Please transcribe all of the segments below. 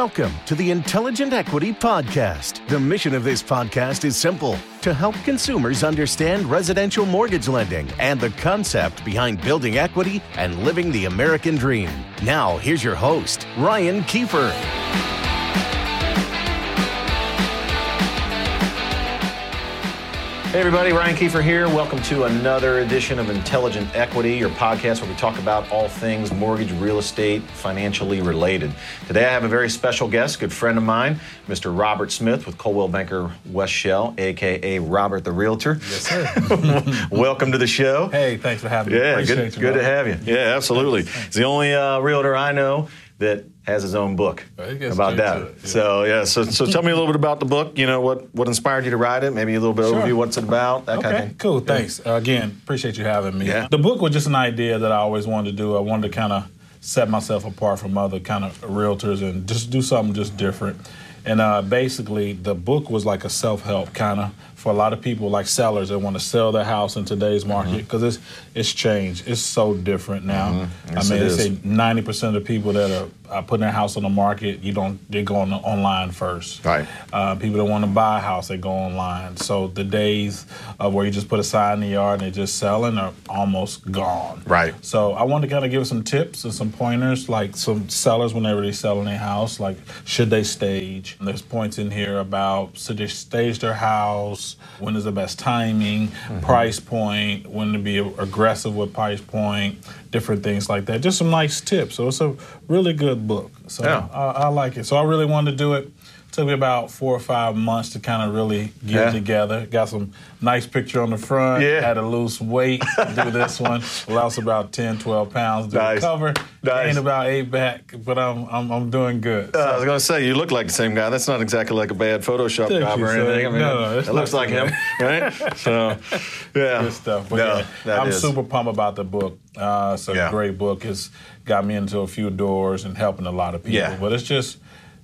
Welcome to the Intelligent Equity Podcast. The mission of this podcast is simple to help consumers understand residential mortgage lending and the concept behind building equity and living the American dream. Now, here's your host, Ryan Kiefer. Hey, everybody, Ryan Kiefer here. Welcome to another edition of Intelligent Equity, your podcast where we talk about all things mortgage, real estate, financially related. Today, I have a very special guest, good friend of mine, Mr. Robert Smith with Coldwell Banker West Shell, aka Robert the Realtor. Yes, sir. Welcome to the show. Hey, thanks for having me. Yeah, Appreciate good, you, good to have you. Yeah, absolutely. He's the only uh, realtor I know that has his own book gets about that. it, yeah. So yeah, so so tell me a little bit about the book. You know what what inspired you to write it? Maybe a little bit Sure. overview what's it about, that Okay, kind of thing. cool. Thanks. Uh, again, appreciate you having me. Yeah. The book was just an idea that I always wanted to do. I wanted to kind of set myself apart from other kind of realtors and just do something just different. And uh, basically, the book was like a self help kind of for a lot of people, like sellers that want to sell their house in today's market because it's it's changed. It's so different now. Mm-hmm. Yes, I mean, they say ninety percent of the people that are uh, putting their house on the market, you don't they go on online first. Right. Uh, people that want to buy a house, they go online. So the days of where you just put a sign in the yard and they're just selling are almost gone. Right. So I wanted to kind of give some tips and some pointers, like some sellers whenever they selling their house, like should they stage? There's points in here about should they stage their house? When is the best timing? Mm-hmm. Price point? When to be aggressive with price point? Different things like that. Just some nice tips. So it's a really good book. So Yeah. I, I like it. So I really wanted to do it. Took me about four or five months to kind of really get Yeah. it together. Got some nice picture on the front. Yeah. Had to lose weight to do this one. Lost about 10, 12 pounds to Nice. recover. Nice. Gained about eight back, but I'm I'm, I'm doing good. Uh, I was going to say, you look like the same guy. That's not exactly like a bad Photoshop Thank job you, or anything. I mean, No, it looks like him, right? So, yeah. good stuff. But no, yeah, I'm is. super pumped about the book. Uh, it's a Yeah. great book. It's got me into a few doors and helping a lot of people. Yeah. But it's just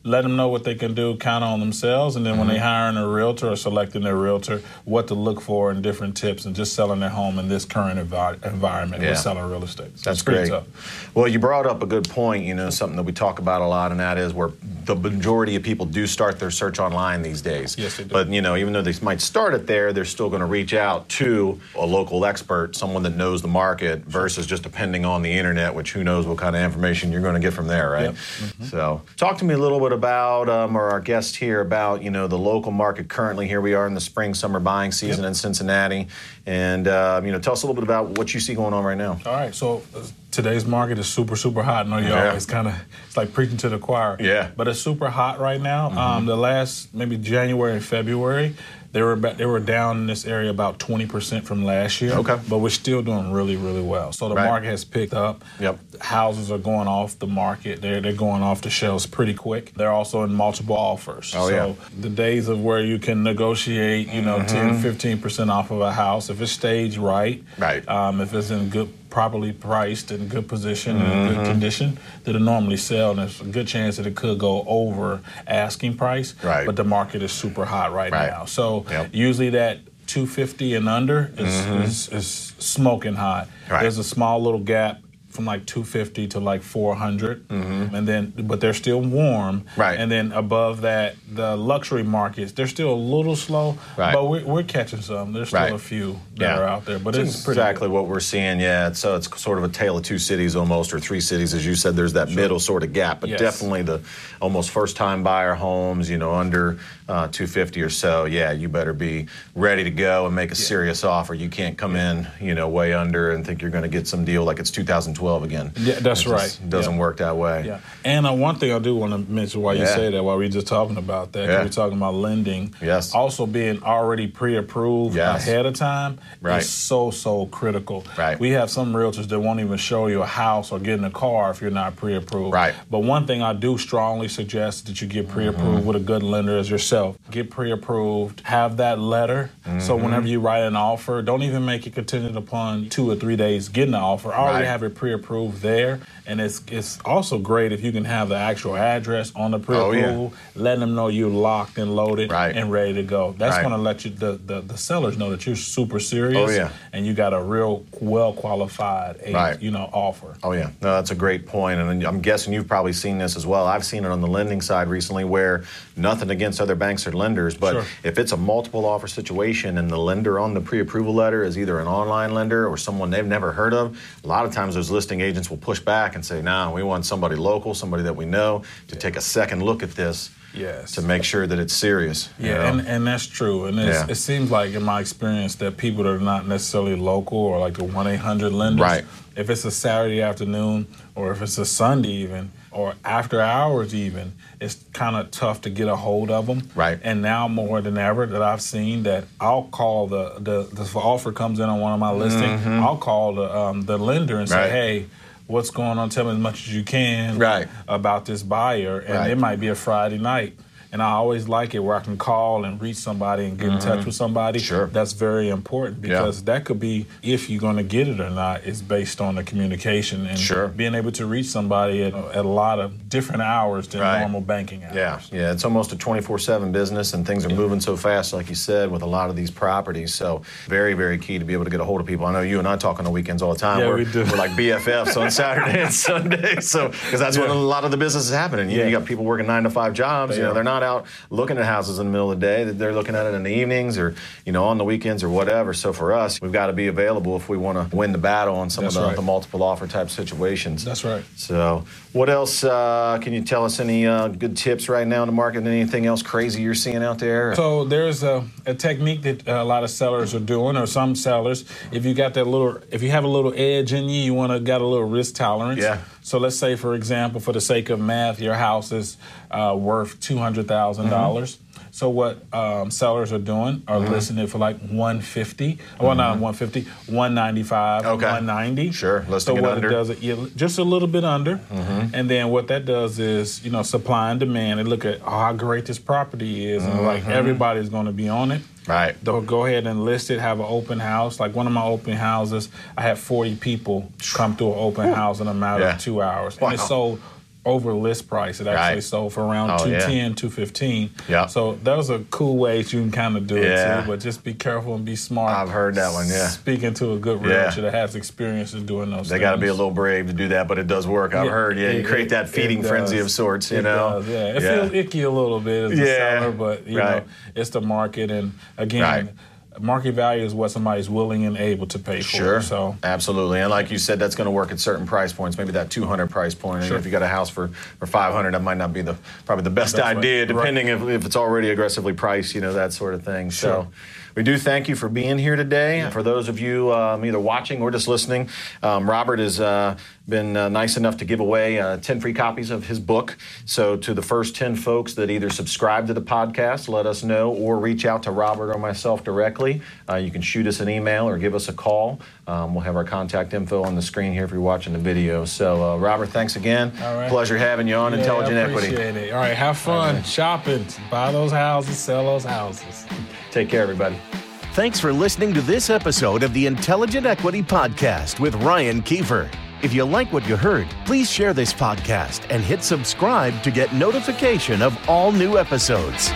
let them know what they can do, count on themselves, and then when Mm-hmm. they hiring a realtor or selecting their realtor, what to look for and different tips, and just selling their home in this current envi- environment Yeah. with selling real estate. So That's great. tough. Well, you brought up a good point, you know, something that we talk about a lot, and that is where the majority of people do start their search online these days. Yes, they do. But, you know, even though they might start it there, they're still going to reach out to a local expert, someone that knows the market, versus just depending on the internet, which who knows what kind of information you're going to get from there, right? Yep. Mm-hmm. So, talk to me a little bit about, um, or our guest here, about, you know, the local market currently. Here we are in the spring, summer buying season Yep. in Cincinnati. And, uh, you know, tell us a little bit about what you see going on right now. All right, so uh, today's market is super, super hot. I know you Yeah. always kind of it's like preaching to the choir. Yeah. but it's super hot right now. Mm-hmm. Um, the last maybe January and February, they were about, they were down in this area about twenty percent from last year. Okay. but we're still doing really, really well. So the Right. market has picked up. Yep. houses are going off the market. They're they're going off the shelves pretty quick. They're also in multiple offers. Oh, so yeah. the days of where you can negotiate, you know, 10, 15 percent off of a house if it's staged right, Right. um, if it's in good, properly priced and good position and in good mm-hmm. condition, that it normally sell, and there's a good chance that it could go over asking price. Right. But the market is super hot right, Right. now, so Yep. usually that 250 and under is, mm-hmm. is, is smoking hot. Right. There's a small little gap from like 250 to like 400 and then but they're still warm Mm-hmm. Right. and then above that the luxury markets they're still a little slow Right. but we're, we're catching some there's still Right. a few that are out there but That's it's exactly good. what we're seeing. Yeah, so it's sort of a tale of two cities almost, or three cities, as you said. There's that middle sort of gap, but Yes. definitely the almost first-time buyer homes, you know, under uh, 250 or so. Yeah, you better be ready to go and make a serious offer. You can't come in, you know, way under and think you're going to get some deal like it's 2012 again. Yeah, that's It right. Doesn't Yeah. work that way. Yeah, and uh, one thing I do want to mention while you Yeah. say that, while we're just talking about that, Yeah. we're talking about lending. Yes. Also being already pre-approved Yes. ahead of time Right. is so so critical. Right. We have some realtors that won't even show you a house or get in a car if you're not pre-approved. Right. But one thing I do strongly suggest that you get pre-approved Mm-hmm. with a good lender as yourself. Get pre-approved. Have that letter. So Mm-hmm. whenever you write an offer, don't even make it contingent upon two or three days getting the offer. I already Right. have it pre pre-approved there, and it's it's also great if you can have the actual address on the Oh, pre-approval, letting them know you're locked and loaded Right. and ready to go. That's Right. going to let you the, the the sellers know that you're super serious. Oh, yeah. and you got a real well qualified, Right. you know, offer. Oh yeah, no, that's a great point, and I'm guessing you've probably seen this as well. I've seen it on the lending side recently, where nothing against other banks or lenders, but Sure. if it's a multiple offer situation and the lender on the pre-approval letter is either an online lender or someone they've never heard of, a lot of times those listing agents will push back and say, "Nah, we want somebody local, somebody that we know, to take a second look at this." Yes. To make sure that it's serious. you Yeah, know? and, and that's true. And it's, Yeah. it seems like, in my experience, that people that are not necessarily local or like the 1 800 lenders, Right. if it's a Saturday afternoon or if it's a Sunday even, or after hours even, it's kind of tough to get a hold of them. Right. And now more than ever that I've seen that I'll call the, the, the offer comes in on one of my listings, I'll call the, um, the lender and say, Mm-hmm. Hey, what's going on? Tell me as much as you can Right. about this buyer. And Right. it might be a Friday night. And I always like it where I can call and reach somebody and get in touch with somebody. Mm-hmm. Sure. That's very important Yeah. because that could be if you're going to get it or not is based on the communication and Sure. being able to reach somebody at, at a lot of different hours than Right. normal banking hours. Yeah, yeah, it's almost a 24/7 business, and things are moving so fast, like you said, with a lot of these properties. So very, very key to be able to get a hold of people. I know you and I talk on the weekends all the time. Yeah, we're, we do. We're like BFFs on Saturday and Sunday, so because that's when a lot of the business is happening. You, know, Yeah. you got people working nine to five jobs. They you know, are. they're not out looking at houses in the middle of the day. They're looking at it in the evenings or you know on the weekends or whatever. So for us, we've got to be available if we want to win the battle on some That's of the, right. the multiple offer type situations. That's right. So, what else uh, can you tell us? Any uh, good tips right now in the market? Anything else crazy you're seeing out there? So there's a, a technique that uh, a lot of sellers are doing, or some sellers. If you got that little, if you have a little edge in you, you want to got a little risk tolerance. Yeah. So let's say, for example, for the sake of math, your house is uh, worth two hundred Mm-hmm. dollars. So what um, sellers are doing are listing it for like 150. Well, not 150, 195, Mm-hmm. Okay. 190. Sure, So listing it what under. it does, it yeah, just a little bit under, Mm-hmm. and then what that does is, you know, supply and demand. And look at how great this property is, and like everybody's going to be on it. Mm-hmm. Right. They'll go ahead and list it, have an open house. Like one of my open houses, I had 40 people come through an open house in a matter Yeah. of two hours. Wow. And it sold over list price. It actually Right. sold for around Oh, yeah. 210, 215. Yeah. So those are cool ways you can kind of do Yeah. it too. But just be careful and be smart. I've heard that one, yeah. Speaking to a good Yeah. realtor that has experience in doing those They things. got to be a little brave to do that, but it does work. I've Yeah, heard. Yeah, you create that feeding frenzy of sorts. You It know. does, yeah. It feels icky a little bit as a Yeah, seller, but you right. know, it's the market, and again, Right. Market value is what somebody's willing and able to pay for. Sure. So absolutely, and like you said, that's going to work at certain price points. Maybe that 200 price point. And Sure. if you got a house for, for 500, that might not be the probably the best That's right. idea, Right. depending if, if it's already aggressively priced. You know that sort of thing. Sure. So. We do thank you for being here today. For those of you um, either watching or just listening, um, Robert has uh, been uh, nice enough to give away uh, 10 free copies of his book. So, to the first 10 folks that either subscribe to the podcast, let us know, or reach out to Robert or myself directly, uh, you can shoot us an email or give us a call. Um, we'll have our contact info on the screen here if you're watching the video. So, uh, Robert, thanks again. All right. Pleasure having you on yeah, Intelligent Equity. appreciate it. All right, have fun shopping, buy those houses, sell those houses. Take care, everybody. Thanks for listening to this episode of the Intelligent Equity Podcast with Ryan Kiefer. If you like what you heard, please share this podcast and hit subscribe to get notification of all new episodes.